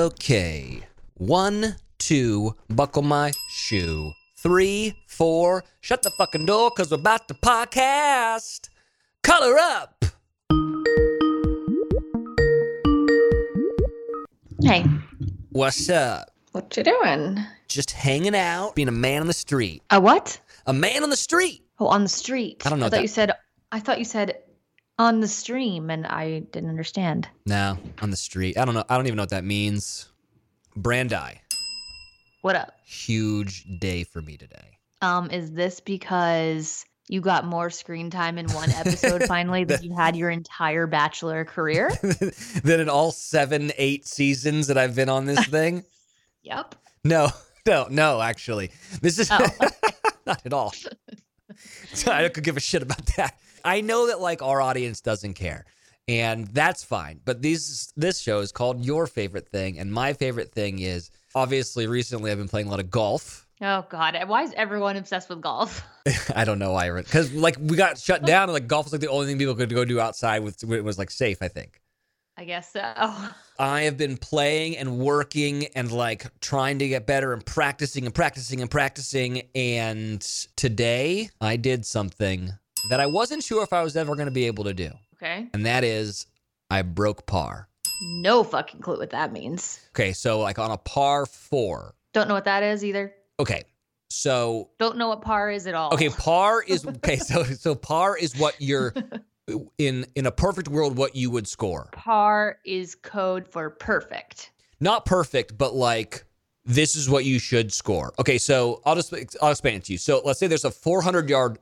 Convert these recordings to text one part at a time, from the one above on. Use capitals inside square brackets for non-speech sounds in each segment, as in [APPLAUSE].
Okay. One, two, buckle my shoe. Three, four, shut the fucking door because we're about to podcast. Color up. Hey, What's up? what you doing? Just hanging out, being a man on the street. A what? A man on the street. Oh, on the street. I don't know I thought that- you said. I thought you said on the stream, and I didn't understand. No, on the street. I don't know. I don't even know what that means. Brandi. What up? Huge day for me today. Um, is this because you got more screen time in one episode [LAUGHS] finally than you had your entire Bachelor career? [LAUGHS] than in all seven, eight seasons that I've been on this [LAUGHS] thing. yep. No, no, no, actually. This is Oh. not at all. So I could give a shit about that. I know that like our audience doesn't care. And that's fine. But these this show is called Your Favorite Thing. And my favorite thing is obviously recently I've been playing a lot of golf. Oh God, why is everyone obsessed with golf? [LAUGHS] I don't know why. Because like we got shut down and like golf was like the only thing people could go do outside with it was like safe, I think. I guess so. [LAUGHS] I have been playing and working and like trying to get better and practicing and practicing and practicing. And today I did something that I wasn't sure if I was ever going to be able to do. Okay. And that is I broke par. No fucking clue what that means. Okay. So, like on a par four. Don't know what that is either. Okay. So, Don't know what par is at all. okay. Par [LAUGHS] is, okay. So, so par is what you're [LAUGHS] in, in a perfect world, what you would score. Par is code for perfect. not perfect, but like this is what you should score. Okay, so I'll just I'll explain it to you. So let's say there's a 400 yard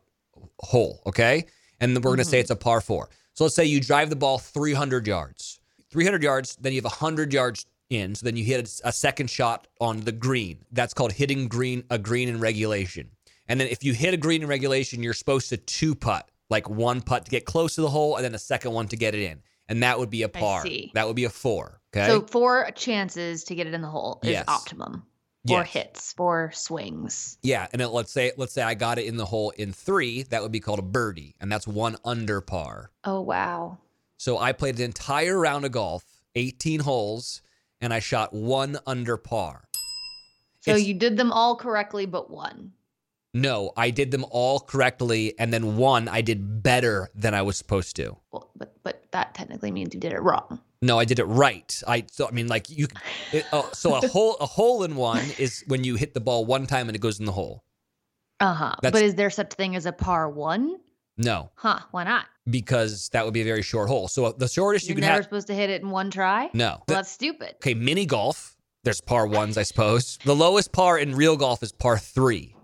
hole, okay, and then we're gonna say mm-hmm. it's a par four. So let's say you drive the ball 300 yards, 300 yards, then you have 100 yards in. So then you hit a second shot on the green. That's called hitting green a green in regulation. And then if you hit a green in regulation, you're supposed to two putt, like one putt to get close to the hole, and then a second one to get it in. And that would be a par. That would be a four. Okay. So four chances to get it in the hole is Yes. optimum. Four Yes. hits, four swings. Yeah, and it, let's say let's say I got it in the hole in three, that would be called a birdie, and that's one under par. Oh wow. So I played an entire round of golf, 18 holes, and I shot one under par. So It's- you did them all correctly but one. No, I did them all correctly, and then one I did better than I was supposed to. Well, but but that technically means you did it wrong. No, I did it right. I so I mean like you. It, oh, so a [LAUGHS] hole a hole in one is when you hit the ball one time and it goes in the hole. Uh-huh. But is there such thing as a par one? No, Huh, why not? because that would be a very short hole. So the shortest you can. You're never have. supposed to hit it in one try? No, Well, that's stupid. Okay, mini golf. There's par ones, I suppose. The lowest par in real golf is par three.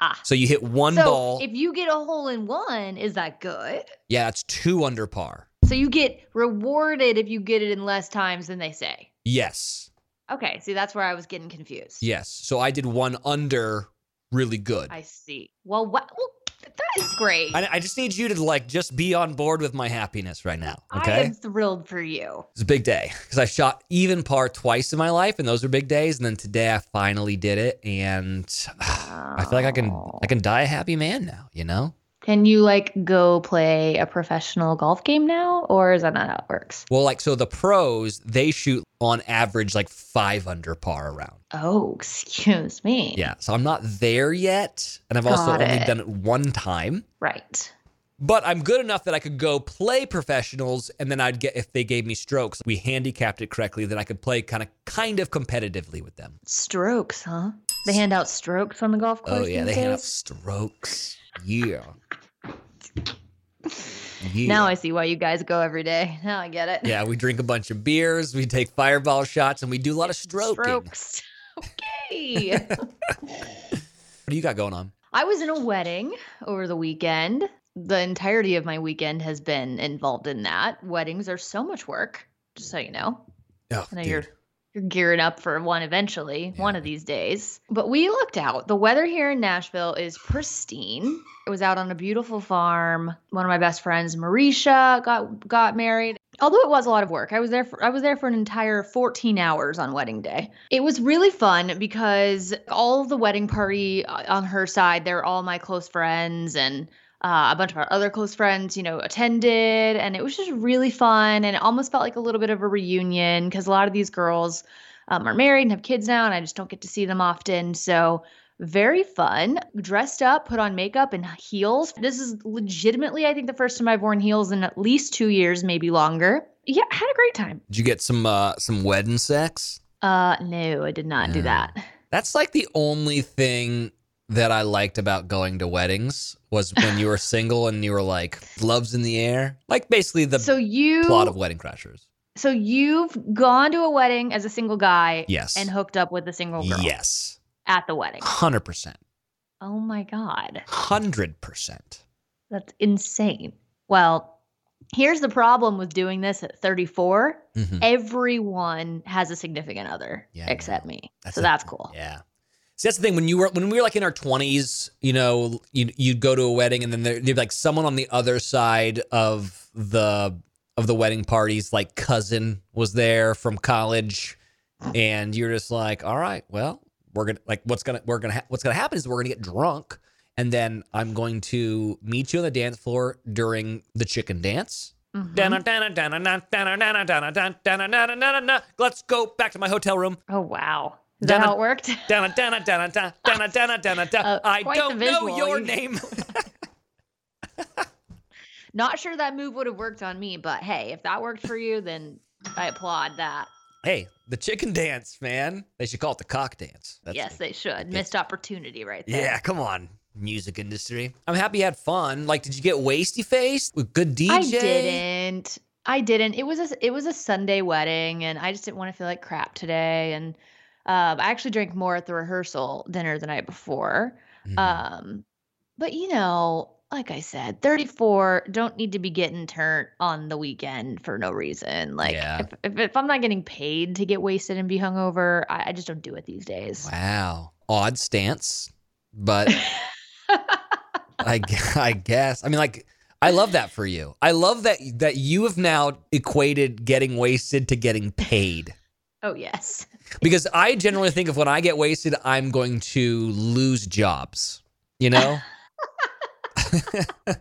Ah. So you hit one so ball. if you get a hole in one, is that good? yeah, it's two under par. So you get rewarded if you get it in less times than they say. Yes. Okay, see that's where I was getting confused. Yes. So I did one under really good. I see. Well, what? Well, that is great. I, I just need you to like just be on board with my happiness right now. Okay. I am thrilled for you. It's a big day because I shot even par twice in my life, and those are big days. And then today I finally did it, and [SIGHS] I feel like I can I can die a happy man now. You know. Can you like go play a professional golf game now, or is that not how it works? Well, like so the pros they shoot on average like five under par around. Oh, [LAUGHS] excuse me. Yeah. So I'm not there yet, and I've also Got only it. done it one time. Right. But I'm good enough that I could go play professionals, and then I'd get if they gave me strokes, we handicapped it correctly, then I could play kind of kind of competitively with them. Strokes, huh? They hand out strokes on the golf oh, course. Oh yeah, they hand out strokes. Yeah. Yeah. Now I see why you guys go every day. [LAUGHS] Now I get it. yeah, we drink a bunch of beers, we take fireball shots, and we do a lot of stroking. Strokes. [LAUGHS] Okay. What do you got going on? I was in a wedding over the weekend. The entirety of my weekend has been involved in that. Weddings are so much work, just so you know. Oh, I know dude. you're you're gearing up for one eventually, one of these days. But we looked out. The weather here in Nashville is pristine. It was out on a beautiful farm. One of my best friends, Marisha, got got married. Although it was a lot of work, I was there for I was there for an entire 14 hours on wedding day. It was really fun because all of the wedding party uh, on her side, they're all my close friends and uh, a bunch of our other close friends, you know, attended, and it was just really fun. And it almost felt like a little bit of a reunion because a lot of these girls um, are married and have kids now, and I just don't get to see them often. So very fun. Dressed up, put on makeup and heels. This is legitimately, I think, the first time I've worn heels in at least two years, maybe longer. Yeah, had a great time. Did you get some uh some wedding sex? Uh, no, I did not do that. That's like the only thing that I liked about going to weddings was when you were [LAUGHS] single and you were like gloves in the air. Like basically the so you plot of Wedding Crashers. so you've gone to a wedding as a single guy Yes. and hooked up with a single girl Yes. at the wedding. 100%. Oh my god. 100%. That's insane. Well, here's the problem with doing this at 34. Mhm. Everyone has a significant other Yeah, except me. That's so a- that's cool. Yeah. See, that's the thing. When you were when we were like in our twenties, you know, you'd, you'd go to a wedding and then there, there'd be like someone on the other side of the of the wedding parties, like cousin was there from college, and you're just like, all right, well, we're gonna like what's gonna we're gonna ha- what's gonna happen is we're gonna get drunk, and then I'm going to meet you on the dance floor during the chicken dance. Mhm. Let's go back to my hotel room. Oh wow. Is that how it worked? I don't know your [LAUGHS] name. [LAUGHS] Not sure that move would have worked on me, but hey, if that worked for you, then I applaud that. Hey, the chicken dance, man. They should call it the cock dance. That's yes, they should. Missed opportunity right there. Yeah, come on music industry. I'm happy you had fun. Like, did you get wasty faced with good DJ? I didn't. I didn't. It was a it was a Sunday wedding, and I just didn't want to feel like crap today. And um, I actually drank more at the rehearsal dinner the night before. Mhm. Um, but you know, like I said, 34 don't need to be getting turned on the weekend for no reason. Like Yeah. if, if if I'm not getting paid to get wasted and be hungover, I, I just don't do it these days. wow, odd stance, but [LAUGHS] I, I guess. I mean, like, I love that for you. I love that that you have now equated getting wasted to getting paid. oh yes. Because I generally think of when I get wasted, I'm going to lose jobs. You know? [LAUGHS]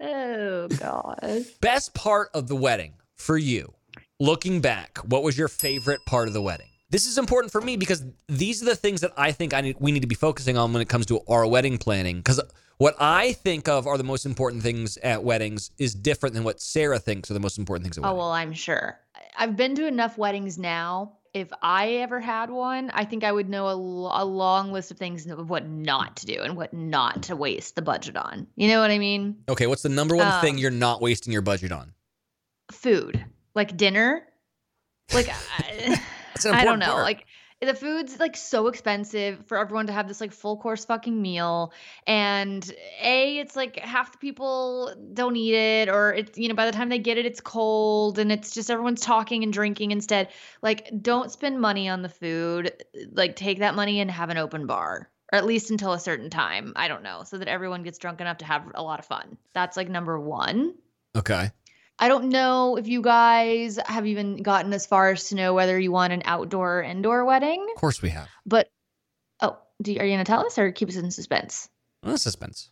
oh god. Best part of the wedding for you, looking back, what was your favorite part of the wedding? This is important for me because these are the things that I think I need, we need to be focusing on when it comes to our wedding planning. Because what I think of are the most important things at weddings is different than what Sarah thinks are the most important things at Oh well, I'm sure. I've been to enough weddings now. If I ever had one, I think I would know a, a long list of things of what not to do and what not to waste the budget on. You know what I mean? Okay, what's the number one thing Um, you're not wasting your budget on? Food, like dinner. Like I, [LAUGHS] an I don't know. part. Like the food's like so expensive for everyone to have this like full course fucking meal. And a it's like half the people don't eat it or it's you know by the time they get it it's cold and it's just everyone's talking and drinking instead. Like don't spend money on the food. Like take that money and have an open bar or at least until a certain time. I don't know so that everyone gets drunk enough to have a lot of fun. That's like number one. Okay. I don't know if you guys have even gotten as far as to know whether you want an outdoor or indoor wedding, Of course we have. but oh, do you, are you going to tell us or keep us in suspense? Uh, suspense.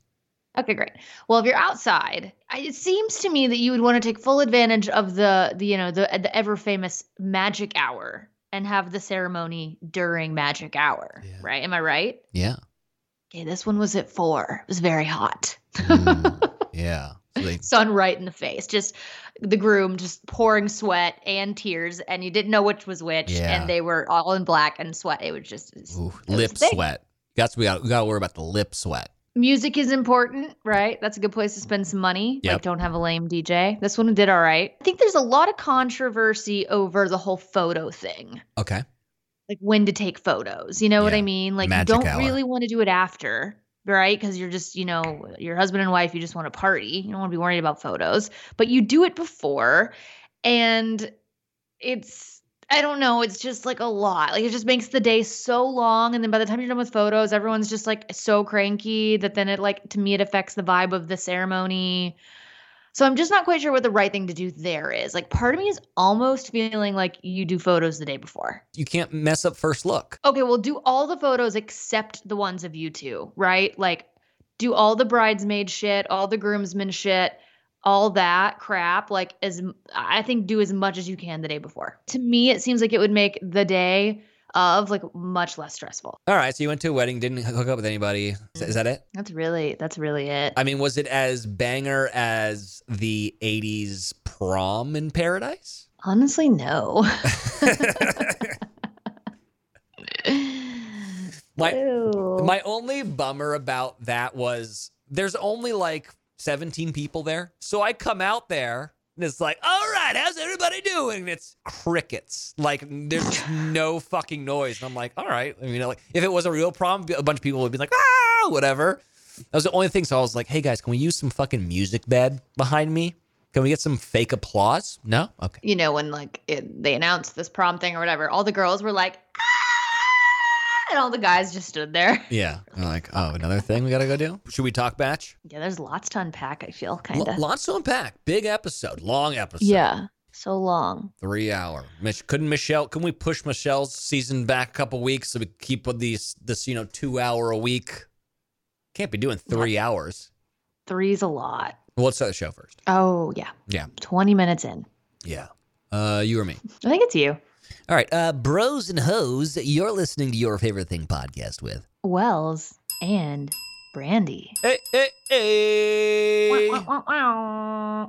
Okay, great. Well, if you're outside, I, it seems to me that you would want to take full advantage of the, the you know the the ever famous magic hour and have the ceremony during magic hour, Yeah. right? Am I right? Yeah. Okay, this one was at four. It was very hot. Mm, [LAUGHS] yeah. [LAUGHS] Sun right in the face. Just the groom just pouring sweat and tears, and you didn't know which was which, Yeah. and they were all in black and sweat. It was just it ooh, was lip sweat. That's we got. We got to worry about the lip sweat. music is important, right? That's a good place to spend some money. Yep. Like, don't have a lame DJ. This one did all right. I think there's a lot of controversy over the whole photo thing. Okay. like when to take photos. You know what I mean? Like magic you don't hour. really want to do it after, right? Because you're just, you know, your husband and wife, you just want to party. You don't want to be worried about photos, but you do it before. And it's I don't know, it's just like a lot. Like it just makes the day so long and then by the time you're done with photos, everyone's just like so cranky that then it like to me it affects the vibe of the ceremony. So I'm just not quite sure what the right thing to do there is. Like part of me is almost feeling like you do photos the day before. You can't mess up first look. Okay, well, do all the photos except the ones of you two, right? Like, do all the bridesmaid shit, all the groomsmen shit, all that crap like as I think do as much as you can the day before. To me, it seems like it would make the day of like much less stressful. All right, so you went to a wedding, didn't hook up with anybody. Is, is that it? Mm, that's really that's really it. I mean, was it as banger as the 80s prom in paradise? Honestly, no. [LAUGHS] My Ew. my only bummer about that was there's only like 17 people there. So I come out there and it's like, all right, how's everybody doing? And it's crickets. Like there's no fucking noise. And I'm like, all right. I mean, like if it was a real problem, a bunch of people would be like, ah, whatever. That was the only thing. So I was like, hey guys, can we use some fucking music bed behind me? Can we get some fake applause? No? Okay. you know, when like it, they announced this prom thing or whatever, all the girls were like, ah! And all the guys just stood there. Yeah. I'm like, oh, another thing we got to go do? Should we talk batch? Yeah, there's lots to unpack. I feel kind of. lots to unpack. Big episode, long episode. yeah, so long. Three hour. Mich- couldn't Michelle? Can we push Michelle's season back a couple weeks so we keep with these this you know two hour a week? Can't be doing three hours. Three's a lot. Well, let's start the show first. Oh yeah, Yeah, twenty minutes in. yeah. Uh, you or me? I think it's you. All right. Uh, bros and hoes. You're listening to your favorite thing podcast with. Wells and Brandi. Hey, hey, hey. Wah, wah, wah, wah.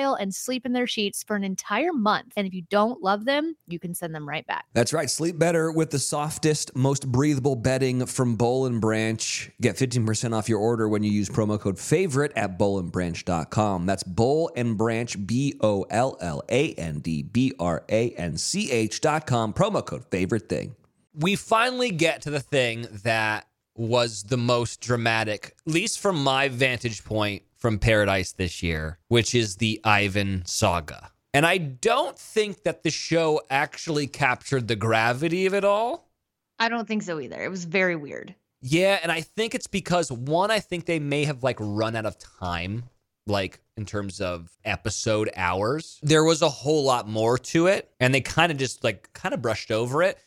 and sleep in their sheets for an entire month. And if you don't love them, you can send them right back. That's right. Sleep better with the softest, most breathable bedding from Bowl and Branch. Get 15% off your order when you use promo code favorite at bowlandbranch.com. That's Bowl and Branch, B O L L A N D B R A N C H.com. Promo code favorite thing. we finally get to the thing that was the most dramatic, at least from my vantage point from Paradise this year, which is the Ivan saga. And I don't think that the show actually captured the gravity of it all. I don't think so either. It was very weird. Yeah, and I think it's because one, I think they may have like run out of time, like in terms of episode hours. There was a whole lot more to it, and they kind of just like kind of brushed over it.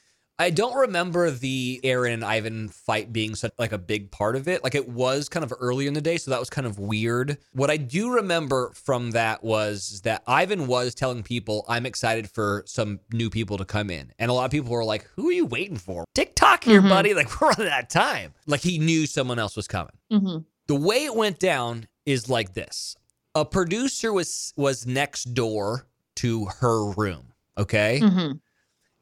I don't remember the Aaron and Ivan fight being such like a big part of it. Like it was kind of early in the day, so that was kind of weird. What I do remember from that was that Ivan was telling people, "I'm excited for some new people to come in," and a lot of people were like, "Who are you waiting for? TikTok here, Mhm. buddy! Like [LAUGHS] we're running out of time." Like he knew someone else was coming. Mm-hmm. The way it went down is like this: a producer was was next door to her room. Okay. Mm-hmm.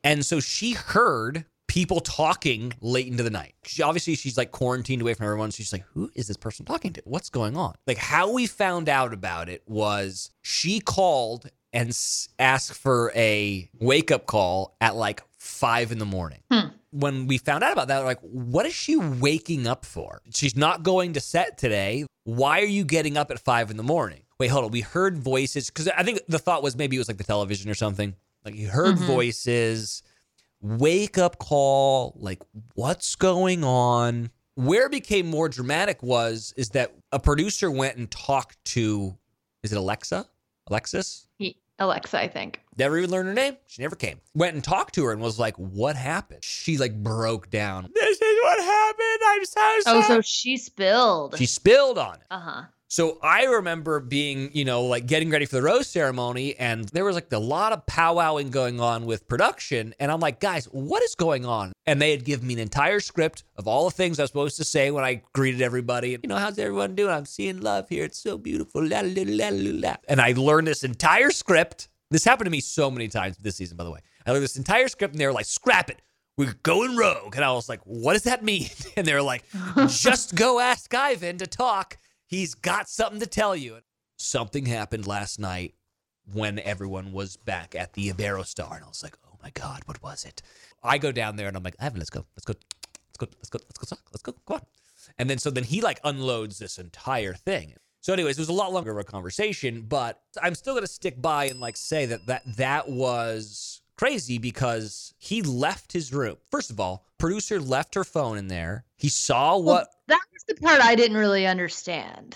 And so she heard people talking late into the night. She, obviously, she's like quarantined away from everyone. So she's like, who is this person talking to? What's going on? Like, how we found out about it was she called and s- asked for a wake up call at like five in the morning. Hmm. When we found out about that, we're like, what is she waking up for? She's not going to set today. Why are you getting up at five in the morning? Wait, hold on. We heard voices because I think the thought was maybe it was like the television or something. Like you heard Mhm. voices, wake up call, like what's going on? Where it became more dramatic was is that a producer went and talked to is it Alexa? Alexis? Alexa, I think. Never even learned her name. She never came. Went and talked to her and was like, "What happened?" She like broke down. This is what happened. I'm so Oh, so she spilled. she spilled on it. uh huh. So I remember being, you know, like getting ready for the rose ceremony, and there was like a lot of powwowing going on with production. And I'm like, guys, what is going on? And they had given me an entire script of all the things I was supposed to say when I greeted everybody. You know, how's everyone doing? I'm seeing love here. It's so beautiful. La, la, la, la, la. And I learned this entire script. This happened to me so many times this season, by the way. I learned this entire script, and they were like, "Scrap it, we're going rogue." And I was like, "What does that mean?" [LAUGHS] And they were like, [LAUGHS] "Just go ask Ivan to talk. He's got something to tell you." Something happened last night when everyone was back at the Iberostar, and I was like, "Oh my god, what was it?" I go down there, and I'm like, Evan, let's go, let's go, let's go, let's go, let's go talk, let's go, go on." And then so then he like unloads this entire thing. So, anyways, it was a lot longer of a conversation, but I'm still gonna stick by and like say that that that was crazy because he left his room. First of all, producer left her phone in there. He saw what. That was the part I didn't really understand.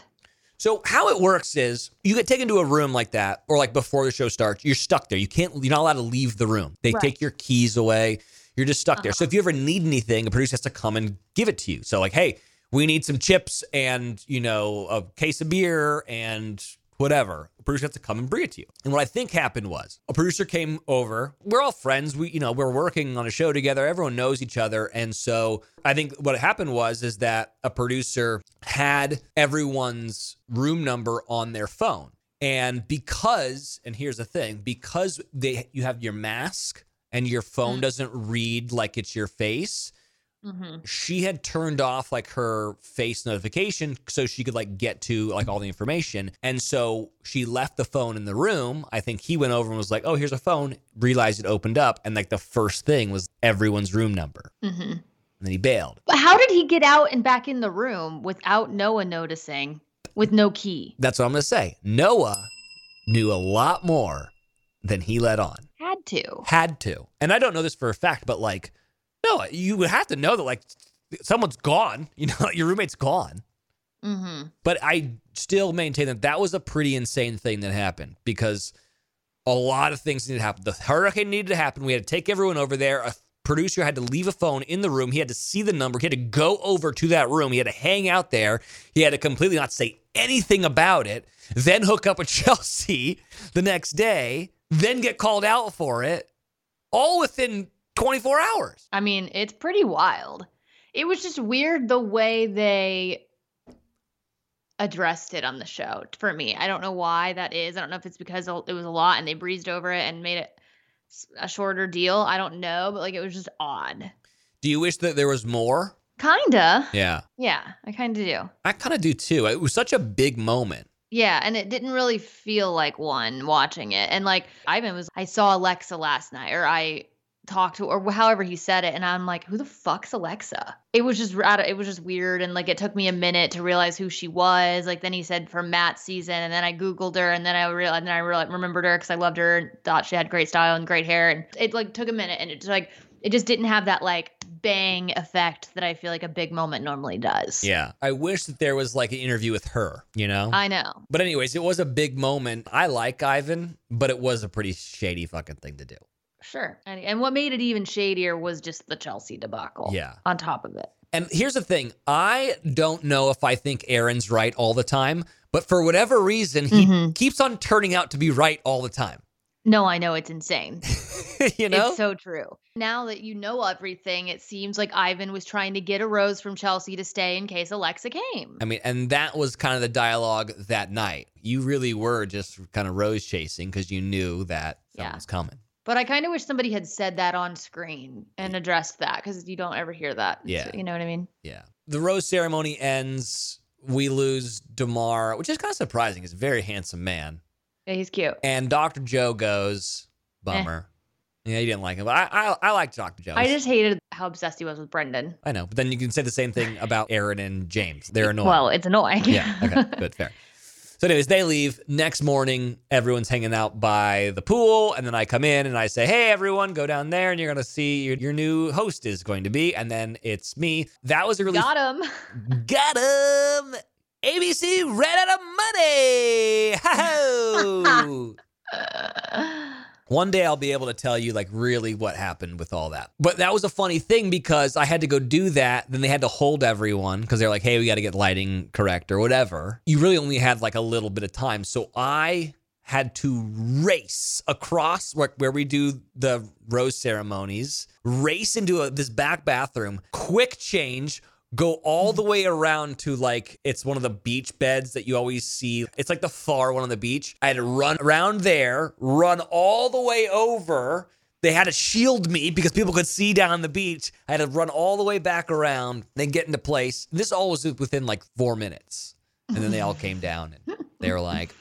So how it works is you get taken to a room like that, or like before the show starts, you're stuck there. You can't. You're not allowed to leave the room. They Right. take your keys away. You're just stuck there. So if uh-huh. you ever need anything, a producer has to come and give it to you. So like, hey, we need some chips and you know a case of beer and whatever. A producer has to come and bring it to you. And what I think happened was a producer came over. We're all friends. We you know we're working on a show together. Everyone knows each other, and so I think what happened was is that a producer had everyone's room number on their phone. And because, and here's the thing, because they you have your mask and your phone Mm. doesn't read like it's your face, hmm she had turned off like her face notification so she could like get to like all the information. And so she left the phone in the room. I think he went over and was like, "Oh, here's a phone." Realized it opened up and like the first thing was everyone's room number. Mm-hmm. And then he bailed. But how did he get out and back in the room without Noah noticing with no key? That's what I'm going to say. Noah knew a lot more than he let on. Had to. Had to. And I don't know this for a fact, but like, Noah, you would have to know that like someone's gone, [LAUGHS] you know, your roommate's gone. hmm But I still maintain that that was a pretty insane thing that happened because a lot of things needed to happen. The hurricane needed to happen. We had to take everyone over there. A producer had to leave a phone in the room. He had to see the number. He had to go over to that room. He had to hang out there. He had to completely not say anything about it. Then hook up with [LAUGHS] Chelsea the next day. Then get called out for it. All within 24 hours. I mean, it's pretty wild. It was just weird the way they addressed it on the show for me. I don't know why that is. I don't know if it's because it was a lot and they breezed over it and made it a shorter deal. I don't know, but like it was just odd. Do you wish that there was more? Kinda. Yeah. Yeah, I kind of do. I kind of do too. It was such a big moment. Yeah, and it didn't really feel like one watching it. And like Ivan was, I saw Alexa last night, or I talked to, or however he said it, and I'm like, who the fuck's Alexa? It was just, it was just weird, and like it took me a minute to realize who she was. Like then he said from Matt's season, and then I googled her, and then I realized, and then I realized, remembered her because I loved her and thought she had great style and great hair, and it like took a minute, and it's like it just didn't have that like bang effect that I feel like a big moment normally does. Yeah. I wish that there was like an interview with her, you know? I know. but, anyways, it was a big moment. I like Ivan, but it was a pretty shady fucking thing to do. Sure. And, and what made it even shadier was just the Chelsea debacle. Yeah. On top of it. And here's the thing I don't know if I think Aaron's right all the time, but for whatever reason, he Mhm. keeps on turning out to be right all the time. No, I know it's insane. [LAUGHS] you know? It's so true. Now that you know everything, it seems like Ivan was trying to get a rose from Chelsea to stay in case Alexa came. I mean, and that was kind of the dialogue that night. You really were just kind of rose chasing because you knew that Yeah. was coming. But I kind of wish somebody had said that on screen and addressed that because you don't ever hear that. Yeah. You know what I mean? Yeah. The rose ceremony ends. We lose Demar, which is kind of surprising. He's a very handsome man. Yeah, he's cute. And Dr. Joe goes, bummer. Yeah, you didn't like him. But I, I, I liked Dr. Joe. Eh. I just hated how obsessed he was with Brendan. I know. But then you can say the same thing about [SIGHS] Aaron and James. They're annoying. Well, it's annoying. yeah. Okay. [LAUGHS] Good. Fair. So, anyways, they leave. Next morning, everyone's hanging out by the pool. And then I come in and I say, Hey, everyone, go down there and you're going to see your, your new host is going to be. And then it's me. That was a really Got him. [LAUGHS] Got him. ABC ran out of money. Ho-ho. [LAUGHS] One day I'll be able to tell you like really what happened with all that. But that was a funny thing because I had to go do that. Then they had to hold everyone because they're like, hey, we got to get lighting correct or whatever. You really only had like a little bit of time. So I had to race across where, where we do the rose ceremonies, race into a, this back bathroom, quick change, go all the way around to like it's one of the beach beds that you always see. It's like the far one on the beach. I had to run around there, run all the way over, They had to shield me because people could see down the beach. I had to run all the way back around, then get into place. This all was within like four minutes. And then they all came down and they were like,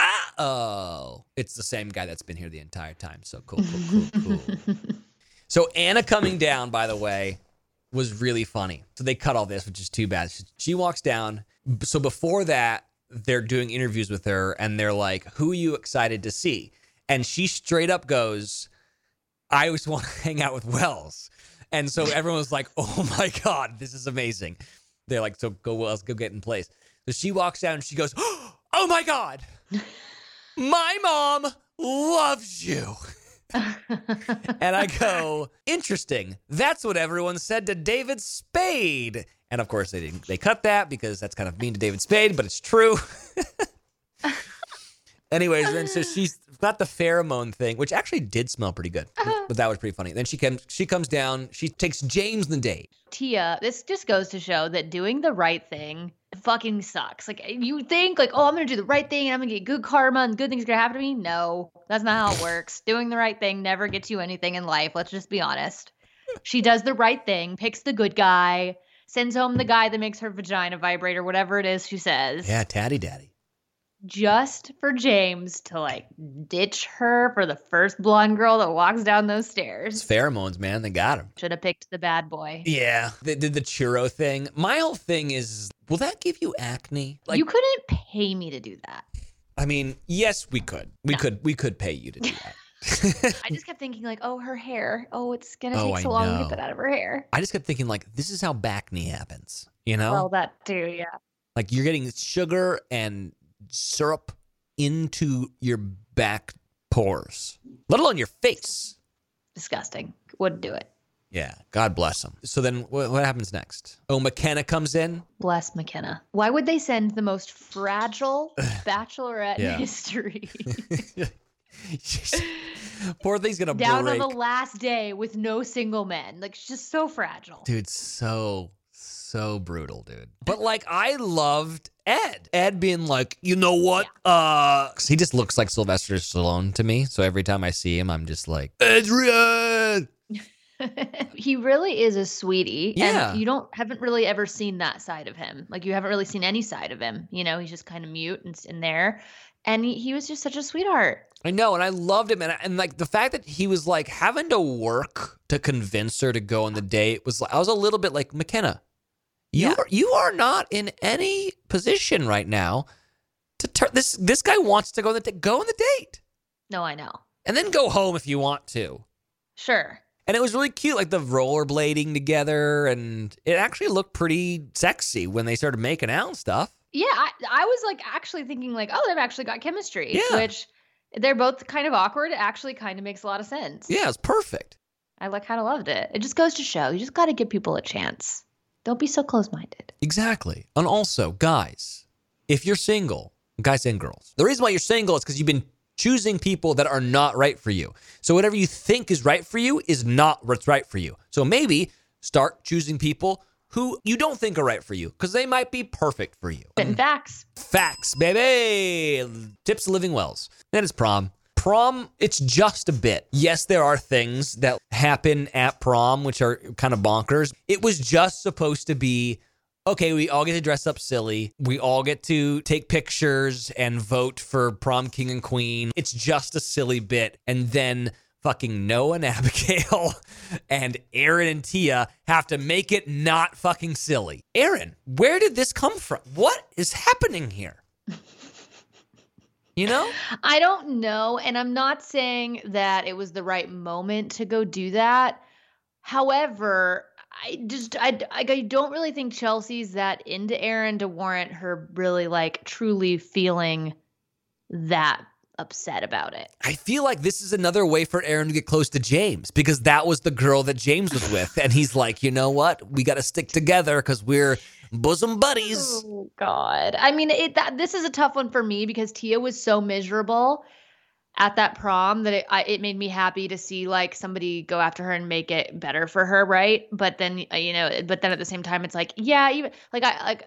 ah, oh, it's the same guy that's been here the entire time. So cool, cool, cool, cool. so Anna coming down, by the way, was really funny. So they cut all this, which is too bad. She, walks down. So before that, they're doing interviews with her and they're like, Who are you excited to see? And she straight up goes, I always [LAUGHS] want to hang out with Wells. And so [LAUGHS] everyone was like, Oh my God, this is amazing. They're like, So go, Wells, go get in place. So she walks down and she goes, [GASPS] Oh my God, [LAUGHS] my mom loves you. [LAUGHS] and I go, interesting. That's what everyone said to David Spade. And of course, they didn't. They cut that because that's kind of mean to David Spade, but it's true. [LAUGHS] Anyways, then so she's got the pheromone thing, which actually did smell pretty good, uh-huh. but that was pretty funny. Then she comes, she comes down, she takes James the date. Tia, this just goes to show that doing the right thing fucking sucks. Like eh, you think like, oh, I'm gonna do the right thing and I'm gonna get good karma and good things are gonna happen to me. No, that's not how it works. [LAUGHS] doing the right thing never gets you anything in life. Let's just be honest. She does the right thing, picks the good guy, sends home the guy that makes her vagina vibrate or whatever it is she says. Yeah, tatty daddy. Just for James to like ditch her for the first blonde girl that walks down those It's stairs. pheromones, man. They got him. Should have picked the bad boy. Yeah, they did the churro thing. My whole thing is, will that give you acne? Like, you couldn't pay me to do that. I mean, yes, we could. We No. could. We could pay you to do that. [LAUGHS] I just kept thinking like, oh, her hair. Oh, it's gonna Oh, take I so long to get that out of her hair. I just kept thinking, like, this is how bacne happens. You know, Well, that too, yeah. like you're getting sugar and syrup into your back pores, let alone your face. Disgusting. Wouldn't do it. Yeah, God bless them. So then, what, what happens next? Oh, McKenna comes in. Bless McKenna. Why would they send the most fragile [SIGHS] bachelorette in history [LAUGHS] Poor thing's gonna down break. on the last day with no single men? Like, she's just so fragile. Dude, so so brutal, dude. But like I loved Ed. Ed being like, you know what? Uh, he just looks like Sylvester Stallone to me. So every time I see him, I'm just like, Adrian. [LAUGHS] [LAUGHS] he really is a sweetie. Yeah. And you don't haven't really ever seen that side of him. Like you haven't really seen any side of him. You know, he's just kind of mute and in there. And he, he was just such a sweetheart. I know, and I loved him, and and like the fact that he was like having to work to convince her to go on the date was like I was a little bit like McKenna. You Yeah. are you are not in any position right now to turn this. This guy wants to go on the date. Go on the date, No, I know. and then go home if you want to. Sure. And it was really cute, like the rollerblading together, and it actually looked pretty sexy when they started making out and stuff. Yeah, I, I was like actually thinking like, oh, they've actually got chemistry. Yeah. Which they're both kind of awkward. It actually kind of makes a lot of sense. Yeah, it's perfect. I like kind of loved it. It just goes to show you just got to give people a chance. Don't be so close minded. Exactly. And also, guys, if you're single, guys and girls, the reason why you're single is because you've been choosing people that are not right for you. So whatever you think is right for you is not what's right for you. So maybe start choosing people who you don't think are right for you because they might be perfect for you. Spitting facts. Facts, baby. Tips of living wells. Then it's prom. Prom, it's just a bit. Yes, there are things that happen at prom which are kind of bonkers. It was just supposed to be okay, we all get to dress up silly. We all get to take pictures and vote for prom king and queen. It's just a silly bit. And then fucking Noah and [LAUGHS] Abigail and Aaron and Tia have to make it not fucking silly. Aaron, where did this come from? What is happening here? [LAUGHS] You know? I don't know. And I'm not saying that it was the right moment to go do that. However, I just I, I don't really think Chelsea's that into Aaron to warrant her really like truly feeling that upset about it. I feel like this is another way for Aaron to get close to James because that was the girl that James was with. And he's like, you know what? We got to stick together because we're bosom buddies. Oh God! I mean, it that this is a tough one for me because Tia was so miserable at that prom that it I, it made me happy to see like somebody go after her and make it better for her, right? But then uh, you know, but then at the same time, it's like, yeah, even like I like. I,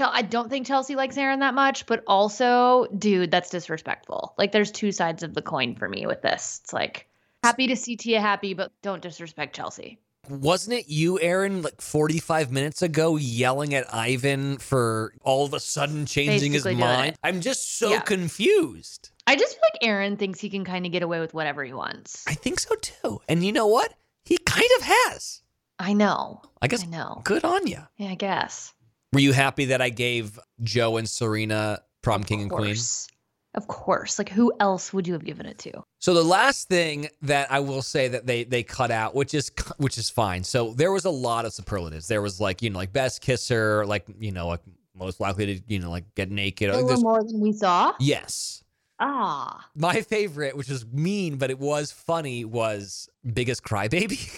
I don't think Chelsea likes Aaron that much, but also, dude, that's disrespectful. Like, there's two sides of the coin for me with this. It's like, Happy to see Tia happy, but don't disrespect Chelsea. Wasn't it you, Aaron, like 45 minutes ago yelling at Ivan for all of a sudden changing Basically his mind? it. I'm just so Yeah. confused. I just feel like Aaron thinks he can kind of get away with whatever he wants. I think so too. And you know what? He kind of has. I know. I guess I know. good on you. Yeah, I guess. Were you happy that I gave Joe and Serena prom king and queen? Of course. Like who else would you have given it to? So the last thing that I will say that they they cut out, which is which is fine. So there was a lot of superlatives. There was like you know like best kisser, like you know like most likely to you know like get naked. There were more than we saw. yes, Ah. my favorite, which was mean but it was funny, was biggest crybaby.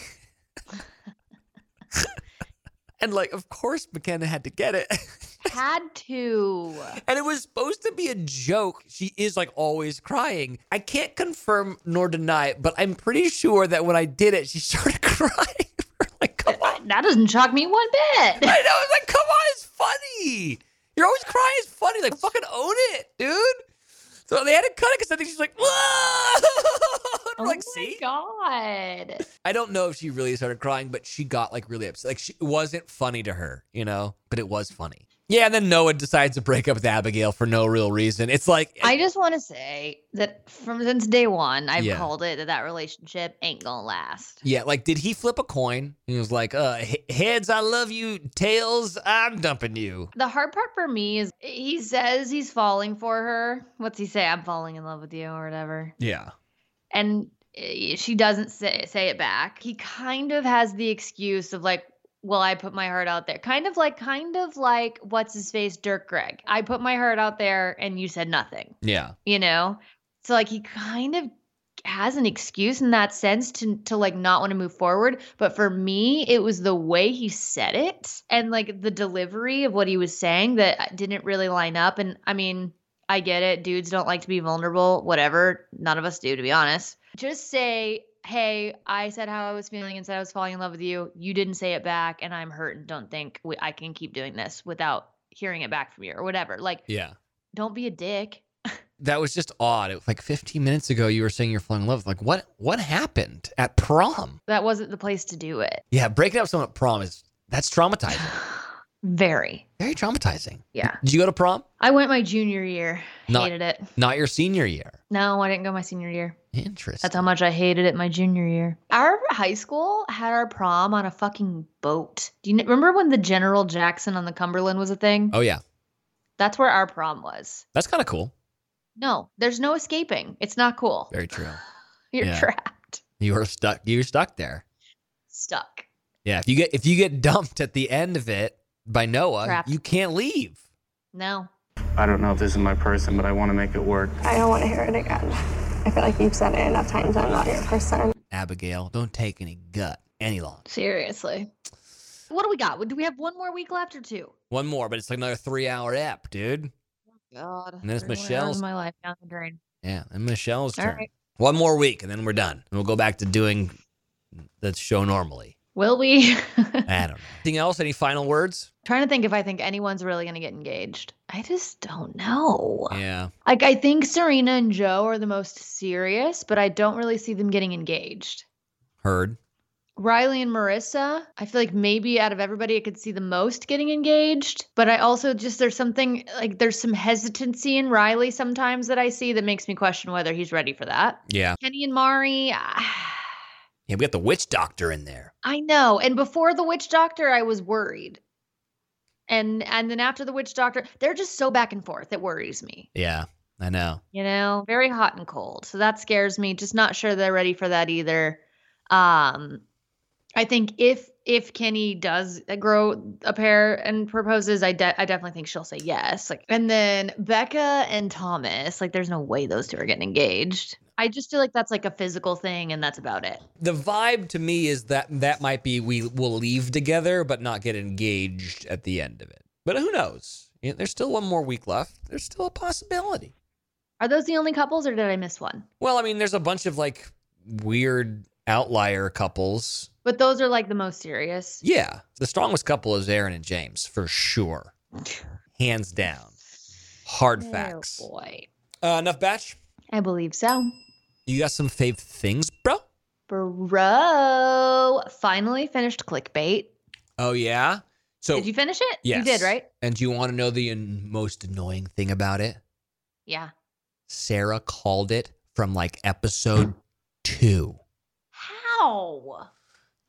[LAUGHS] and like of course McKenna had to get it. [LAUGHS] Had to. And it was supposed to be a joke. She is like always crying. I can't confirm nor deny it, but I'm pretty sure that when I did it, she [LAUGHS] started crying. [LAUGHS] like, come on. That doesn't shock me one bit. I know. It's like, come on, it's funny. You're always crying. It's funny. Like, fucking own it, dude. So they had to cut it because I think she's like, [LAUGHS] Oh like, my see? God. I don't know if she really started crying, but she got like really upset. Like, she, it wasn't funny to her, you know, but it was funny. Yeah, and then Noah decides to break up with Abigail for no real reason. It's like, I just want to say that from since day one, I've Yeah. called it that that relationship ain't gonna last. Yeah, like did he flip a coin? He was like, uh, heads, I love you. Tails, I'm dumping you. The hard part for me is he says he's falling for her. What's he say? I'm falling in love with you or whatever. Yeah. And eh, she doesn't say say it back. He kind of has the excuse of like, well, I put my heart out there. Kind of like, kind of like, what's his face, Dirk Gregg. I put my heart out there and you said nothing. Yeah. you know so like he kind of has an excuse in that sense to to like not want to move forward but for me it was the way he said it and like the delivery of what he was saying that didn't really line up and i mean i get it dudes don't like to be vulnerable whatever none of us do to be honest just say hey i said how i was feeling and said i was falling in love with you you didn't say it back and i'm hurt and don't think we, i can keep doing this without hearing it back from you or whatever like Yeah. don't be a dick [LAUGHS] That was just odd. It was like 15 minutes ago, you were saying you're falling in love. Like, what what happened at prom? that wasn't the place to do it. Yeah, breaking up with someone at prom is that's traumatizing. [SIGHS] Very. Very traumatizing. Yeah. Did you go to prom? I went my junior year. Not- Hated it. Not your senior year. No, I didn't go my senior year. Interesting. That's how much I hated it my junior year. Our high school had our prom on a fucking boat. Do you kn- remember when the General Jackson on the Cumberland was a thing? oh yeah, That's where our prom was. that's kind of cool. No, there's no escaping. It's not cool. Very true. [LAUGHS] You're yeah. trapped. You are stuck. You're stuck there. Stuck. Yeah. If you get if you get dumped at the end of it by Noah, Trapped. you can't leave. No. I don't know if this is my person, but I want to make it work. I don't want to hear it again. I feel like you've said it enough times. I'm not your person. Abigail, don't take any gut any longer. Seriously. What do we got? Do we have one more week left or two? One more, but it's like another three hour ep, dude. God. And then it's three more hours Michelle's- of my life down the drain. Yeah, and Michelle's All turn. right. One more week, and then we're done. And we'll go back to doing the show normally. Will we? [LAUGHS] I don't know. Anything else? Any final words? trying to think if I think anyone's really going to get engaged. I just don't know. Yeah. Like, I think Serena and Joe are the most serious, but I don't really see them getting engaged. Heard. Riley and Maurissa, I feel like maybe out of everybody, I could see the most getting engaged. But I also just, there's something like there's some hesitancy in Riley sometimes that I see that makes me question whether he's ready for that. Yeah. Kenny and Mari, ah, Yeah, we got the witch doctor in there. I know. And before the witch doctor, I was worried. And and then after the witch doctor, they're just so back and forth. It worries me. Yeah, I know. You know, very hot and cold. So that scares me. Just not sure they're ready for that either. Um I think if if Kenny does grow a pair and proposes, I de- I definitely think she'll say yes. Like and then Becca and Thomas, like there's no way those two are getting engaged. I just feel like that's like a physical thing and that's about it. The vibe to me is that that might be we will leave together, but not get engaged at the end of it. But who knows? You know, there's still one more week left. There's still a possibility. Are those the only couples or did I miss one? Well, I mean, there's a bunch of like weird outlier couples. But those are like the most serious. Yeah, the strongest couple is Aaron and James for sure, hands down. Hard facts. Oh boy. Uh, enough batch. I believe so. You got some fave things, bro? Bro, finally finished clickbait. Oh yeah. So did you finish it? yes. You did, right? And do you want to know the most annoying thing about it? Yeah. Sarah called it from like episode two. How?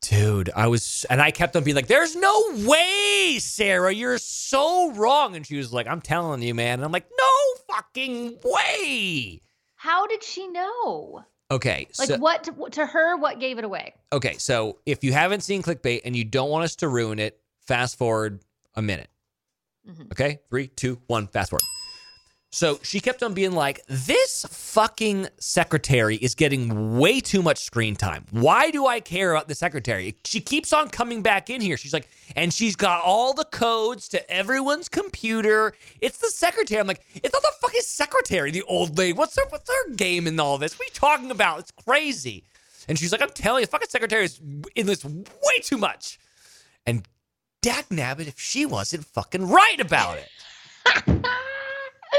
Dude, I was, and I kept on being like, "There's no way, Sarah, you're so wrong." And she was like, "I'm telling you, man." And I'm like, "No fucking way." How did she know? Okay, Like so what to, to her? What gave it away? okay, so if you haven't seen clickbait and you don't want us to ruin it, fast forward a minute. Mhm. Okay, three, two, one, fast forward. So she kept on being like, This fucking secretary is getting way too much screen time. Why do I care about the secretary? She keeps on coming back in here. She's like, and she's got all the codes to everyone's computer. It's the secretary. I'm like, it's not the fucking secretary, the old lady. What's her what's her game in all this? What are you talking about? It's crazy. And she's like, I'm telling you, fucking secretary is in this way too much. And Dak Nabbit, if she wasn't fucking right about it. [LAUGHS]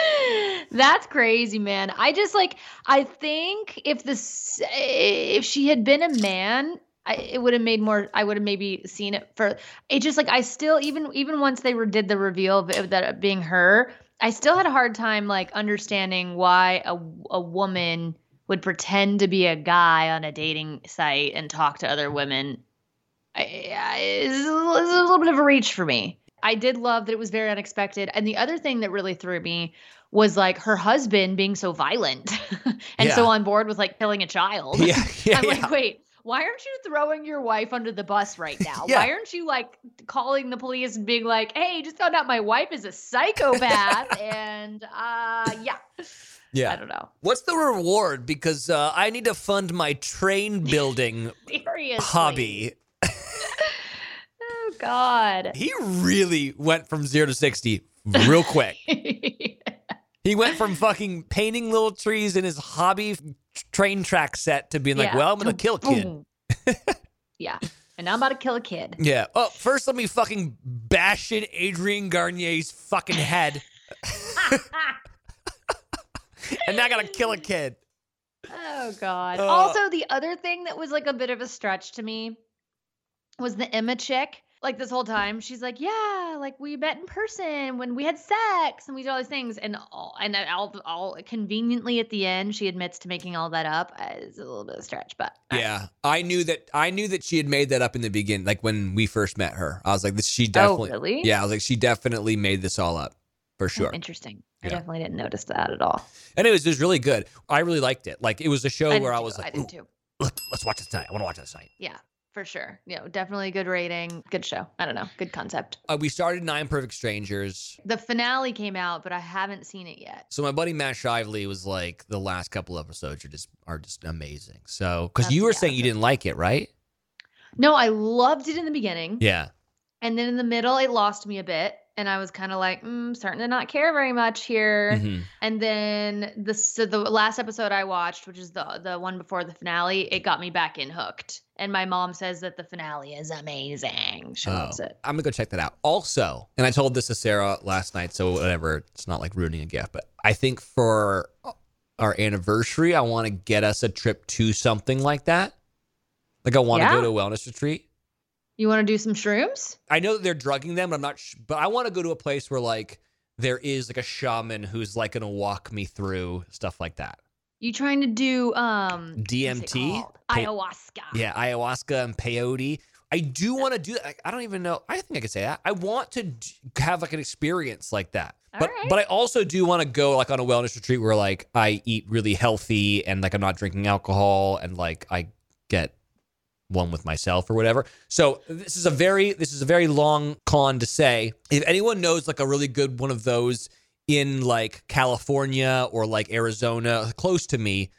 [LAUGHS] That's crazy, man. I just like I think if this if she had been a man, I, it would have made more. I would have maybe seen it for. It just like I still even even once they did the reveal of that being her, I still had a hard time like understanding why a a woman would pretend to be a guy on a dating site and talk to other women. I, I, it's, it's a little bit of a reach for me. I did love that it was very unexpected. And the other thing that really threw me was like her husband being so violent [LAUGHS] and so on board with like killing a child. Yeah, [LAUGHS] yeah, I'm yeah. like, wait, why aren't you throwing your wife under the bus right now? [LAUGHS] Yeah. Why aren't you like calling the police and being like, hey, just found out my wife is a psychopath and uh yeah. Yeah. I don't know. What's the reward? Because uh, I need to fund my train building hobby. God. He really went from zero to 60 real quick. [LAUGHS] He went from fucking painting little trees in his hobby train track set to being like, Yeah. well, I'm going to kill a kid. Yeah. And now I'm about to kill a kid. [LAUGHS] Yeah. Oh, first let me fucking bash in Adrian Garnier's fucking head. [LAUGHS] and now I got to kill a kid. Oh God. Uh, also, the other thing that was like a bit of a stretch to me was the Emma chick. Like this whole time, she's like, "Yeah, like we met in person when we had sex and we did all these things." And all and all, all conveniently at the end, she admits to making all that up. Uh, It's a little bit of a stretch, but Yeah, I knew that. I knew that she had made that up in the beginning, like when we first met her. I was like, "This, she definitely." oh, really? Yeah, I was like, she definitely made this all up for Oh, sure. Interesting. I definitely didn't notice that at all. Anyways, it was really good. I really liked it. Like it was a show I where I too, was like, I did "Ooh, too. let, us watch this tonight. I want to watch this tonight." Yeah, for sure. Yeah, definitely a good rating. Good show. I don't know. Good concept. Uh, we started Nine Perfect Strangers. The finale came out, but I haven't seen it yet. So my buddy Matt Shively was like, the last couple episodes are just are just amazing. So because you were yeah, saying you didn't like it, right? No, I loved it in the beginning. Yeah. And then in the middle, it lost me a bit. And I was kind of like, mm, starting to not care very much here. Mhm. And then the so the last episode I watched, which is the the one before the finale, it got me back in hooked. And my mom says that the finale is amazing. She loves Oh, it. I'm gonna go check that out. Also, and I told this to Sarah last night, so whatever. It's not like ruining a gift, but I think for our anniversary, I want to get us a trip to something like that. Like I want to Yeah. go to a wellness retreat. You want to do some shrooms? I know that they're drugging them, but I'm not. Sh- but I want to go to a place where like there is like a shaman who's like gonna walk me through stuff like that. You trying to do um DMT? Pa- ayahuasca? Yeah, ayahuasca and peyote. I do want to do that. I don't even know. I think I could say that. I want to d- have like an experience like that. All but right. but I also do want to go like on a wellness retreat where like I eat really healthy and like I'm not drinking alcohol and like I get one with myself or whatever. So this is a very this is a very long con to say. If anyone knows like a really good one of those in like California or like Arizona close to me.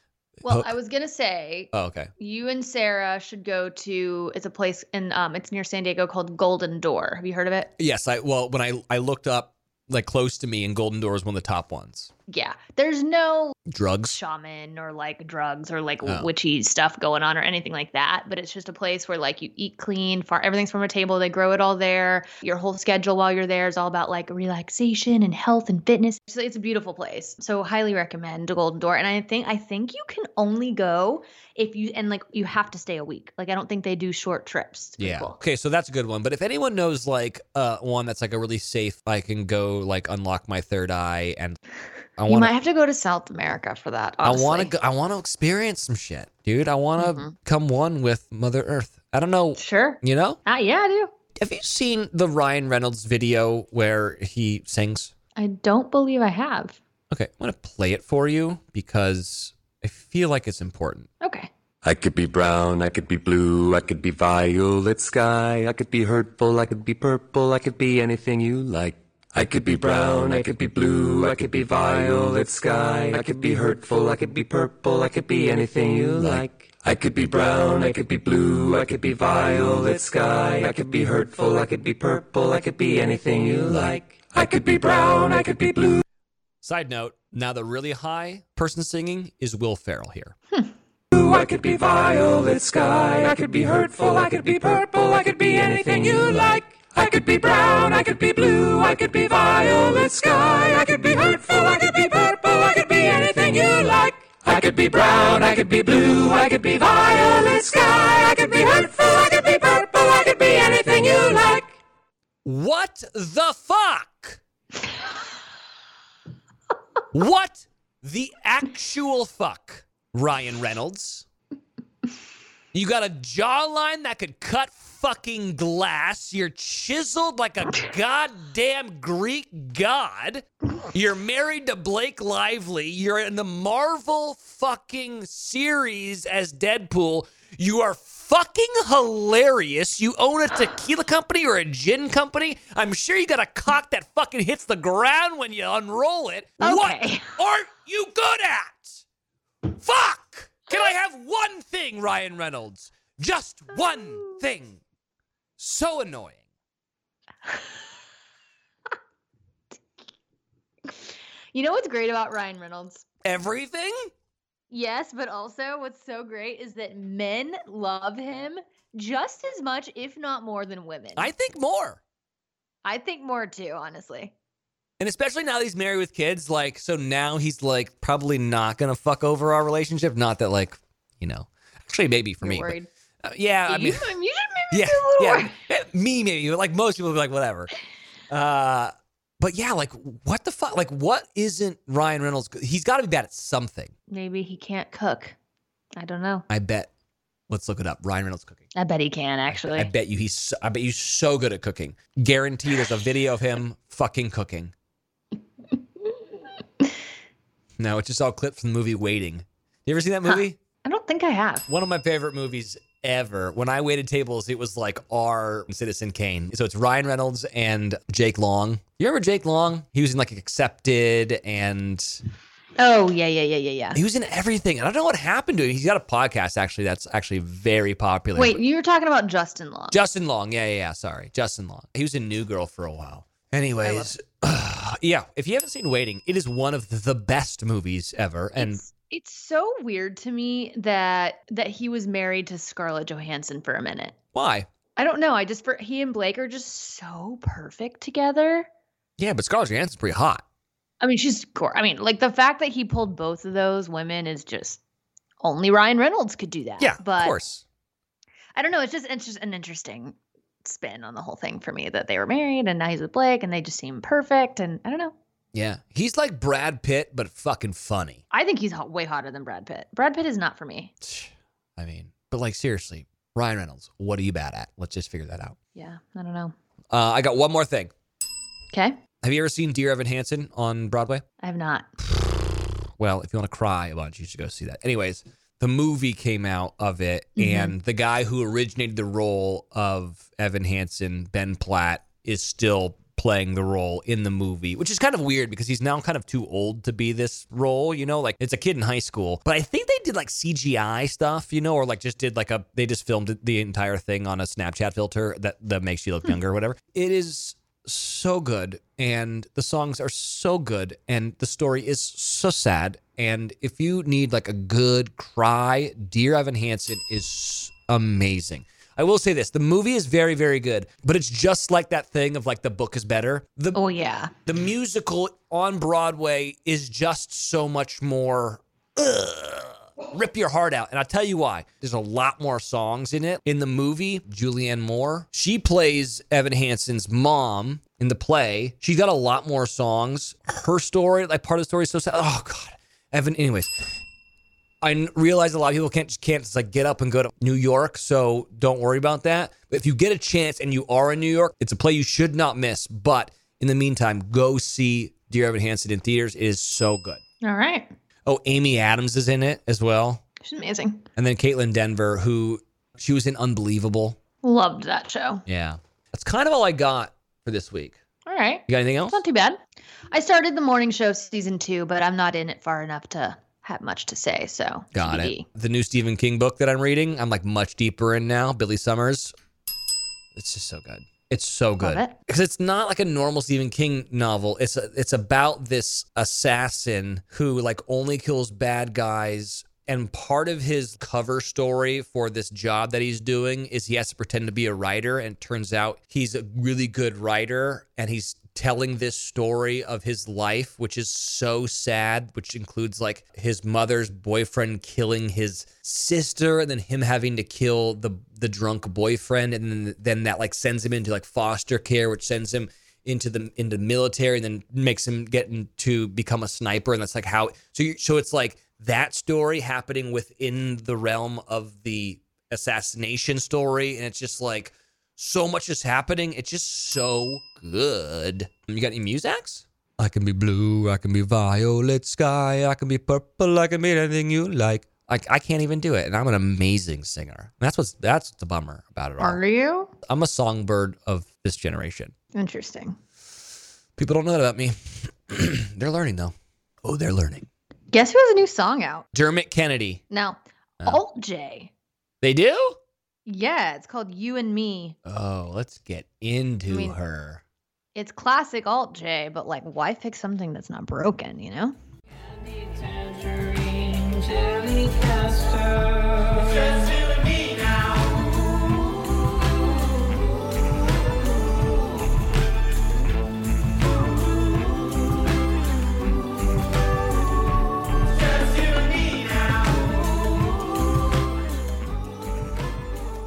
Well, hook- I was gonna say oh, okay. you and Sarah should go to it's a place in um it's near San Diego called Golden Door. Have you heard of it? Yes, I well when I I looked up like close to me and Golden Door is one of the top ones. Yeah, there's no Drugs. shaman or like drugs or like Oh. witchy stuff going on or anything like that. But it's just a place where like you eat clean, far everything's from a table. They grow it all there. Your whole schedule while you're there is all about like relaxation and health and fitness. So it's a beautiful place. So highly recommend Golden Door. And I think I think you can only go if you and like you have to stay a week. Like I don't think they do short trips. Yeah. people. Okay, so that's a good one. But if anyone knows like uh one that's like a really safe, I can go like unlock my third eye and I You might have to go to South America for that. I want to go, I want to experience some shit, dude. I want to Mhm. come one with Mother Earth. I don't know, Sure. you know? Ah, yeah, I do. Have you seen the Ryan Reynolds video where he sings? I don't believe I have. Okay, I'm going to play it for you because I feel like it's important. Okay. I could be brown, I could be blue, I could be violet sky, I could be hurtful, I could be purple, I could be anything you like. I could be brown, I could be blue, I could be violet sky, I could be hurtful, I could be purple, I could be anything you like. I could be brown, I could be blue, I could be violet sky, I could be hurtful, I could be purple, I could be anything you like. I could be brown, I could be blue. Side note, now the really high person singing is Will Ferrell here. I could be violet sky. I could be hurtful. I could be purple. I could be anything you like. I could be brown. I could be blue. I could be violet sky. I could be hurtful. I could be purple. I could be anything you like. I could be brown. I could be blue. I could be violet sky. I could be hurtful. I could be purple. I could be anything you like. What the fuck? what the actual fuck, Ryan Reynolds? You got a jawline that could cut fucking glass. You're chiseled like a goddamn Greek god. You're married to Blake Lively. You're in the Marvel fucking series as Deadpool. You are fucking hilarious. You own a tequila company or a gin company. I'm sure you got a cock that fucking hits the ground when you unroll it. What Okay. [LAUGHS] are you good at? Fuck! Can I have one thing, Ryan Reynolds? Just one thing. So annoying. [LAUGHS] You know what's great about Ryan Reynolds? Everything? Yes, but also what's so great is that men love him just as much, if not more, than women. I think more. I think more too, honestly. And especially now that he's married with kids, like, so now he's like probably not gonna fuck over our relationship. Not that, like, you know, actually, maybe for You're me. but- uh, yeah, I mean, you [LAUGHS] yeah, a little yeah. Eh, me maybe, but like most people be like, whatever. Uh, but yeah, like, what the fuck? Like, what isn't Ryan Reynolds? He's got to be bad at something. Maybe he can't cook. I don't know. I bet. Let's look it up. Ryan Reynolds cooking. I bet he can actually. I bet you he's. So, I bet you so good at cooking. Guarantee there's a video of him fucking cooking. No, it's just all clips from the movie Waiting. You ever seen that Huh. movie? I don't think I have. One of my favorite movies ever. When I waited tables, it was like our Citizen Kane. So it's Ryan Reynolds and Jake Long. You remember Jake Long? He was in like Accepted and Oh yeah, yeah, yeah, yeah, yeah. he was in everything. And I don't know what happened to him. He's got a podcast actually that's actually very popular. Wait, you were talking about Justin Long. Justin Long. Yeah, yeah, yeah. Sorry. Justin Long. He was in New Girl for a while. Anyways, [SIGHS] yeah, if you haven't seen Waiting, it is one of the best movies ever. And it's, it's so weird to me that that he was married to Scarlett Johansson for a minute. why? I don't know. I just for he and Blake are just so perfect together. Yeah, but Scarlett Johansson's pretty hot. I mean, she's I mean, like the fact that he pulled both of those women is just only Ryan Reynolds could do that. Yeah, but of course. I don't know. It's just it's just an interesting spin on the whole thing for me that they were married and now he's with Blake and they just seem perfect and I don't know. Yeah, he's like Brad Pitt, but fucking funny. I think he's hot, way hotter than Brad Pitt. Brad Pitt is not for me. I mean, but like seriously, Ryan Reynolds, what are you bad at? Let's just figure that out. Yeah, I don't know. Uh, I got one more thing. Okay, Have you ever seen Dear Evan Hansen on Broadway? I have not. [SIGHS] Well, if you want to cry a bunch, you should go see that. Anyways, the movie came out of it, Mhm. and the guy who originated the role of Evan Hansen, Ben Platt, is still playing the role in the movie, which is kind of weird because he's now kind of too old to be this role, you know, like it's a kid in high school. But I think they did like CGI stuff, you know, or like just did like a they just filmed the entire thing on a Snapchat filter that that makes you look younger or whatever. It is so good and the songs are so good and the story is so sad. And if you need like a good cry, Dear Evan Hansen is amazing. I will say this the movie is very, very good, but it's just like that thing of like the book is better. The, Oh yeah. the musical on Broadway is just so much more ugh, rip your heart out. And I'll tell you why. There's a lot more songs in it. In the movie, Julianne Moore, she plays Evan Hansen's mom in the play. She's got a lot more songs. Her story, like part of the story is so sad. Oh God. Evan, anyways. I realize a lot of people can't just can't just like get up and go to New York, so don't worry about that. But if you get a chance and you are in New York, it's a play you should not miss. But in the meantime, go see Dear Evan Hansen in theaters. It is so good. All right. Oh, Amy Adams is in it as well, She's amazing. and then Kaitlyn Dever, who she was in Unbelievable. Loved that show. Yeah, that's kind of all I got for this week. All right. You got anything else? Not too bad. I started the morning show season two, but I'm not in it far enough to have much to say. So Got TBD. it. The new Stephen King book that I'm reading, I'm like much deeper in now. Billy Summers. It's just so good. It's so good it. because it's not like a normal Stephen King novel. It's a, it's about this assassin who like only kills bad guys. And part of his cover story for this job that he's doing is he has to pretend to be a writer. And turns out he's a really good writer and he's telling this story of his life, which is so sad, which includes like his mother's boyfriend killing his sister and then him having to kill the the drunk boyfriend and then then that like sends him into like foster care, which sends him into the into military and then makes him get into become a sniper and that's like how so you, so it's like that story happening within the realm of the assassination story and it's just like so much is happening it's just so good you got any musics i can be blue i can be violet sky i can be purple i can be anything you like I, I can't even do it and i'm an amazing singer And that's what's that's the bummer about it all Are you? i'm a songbird of this generation Interesting. People don't know that about me. [CLEARS THROAT] they're learning though. Oh, they're learning. Guess who has a new song out? Dermot Kennedy. Now, Oh. Alt J. They do? Yeah, it's called You and Me. Oh, let's get into I mean- her. It's classic Alt J, but like, why fix something that's not broken, you know?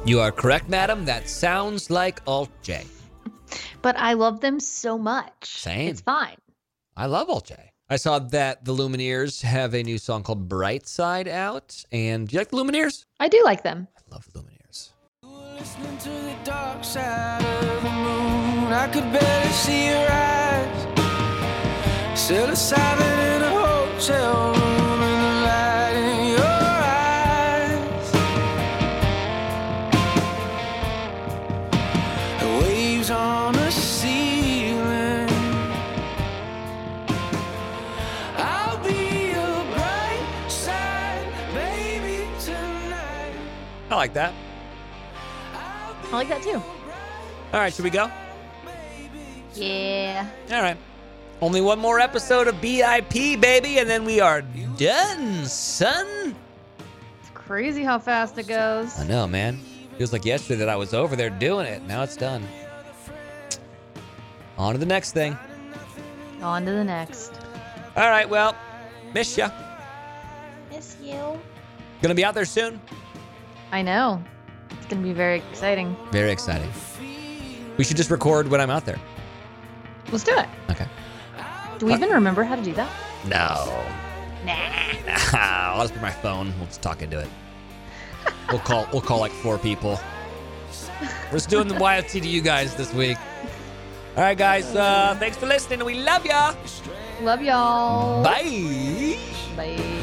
You are correct, madam. That sounds like Alt J. But I love them so much. Same. It's fine. I love Alt J. I saw that the Lumineers have a new song called Bright Side out. And do you like the Lumineers? I do like them. I love the Lumineers. Listening to the dark side I like that. I like that too. All right, should we go? Yeah. All right. Only one more episode of BIP, baby, and then we are done, son. It's crazy how fast it goes. I know, man. Feels like yesterday that I was over there doing it. Now it's done. On to the next thing. On to the next. All right, well, miss ya. Miss you. Gonna be out there soon. I know. It's going to be very exciting. Very exciting. We should just record when I'm out there. Let's do it. Okay. Do we even remember how to do that? No. Nah. [LAUGHS] I'll just put my phone. We'll just talk into it. We'll call. We'll call like four people. We're just doing the YFT to you guys this week. All right, guys. Uh, thanks for listening. We love ya. Love y'all. Bye. Bye.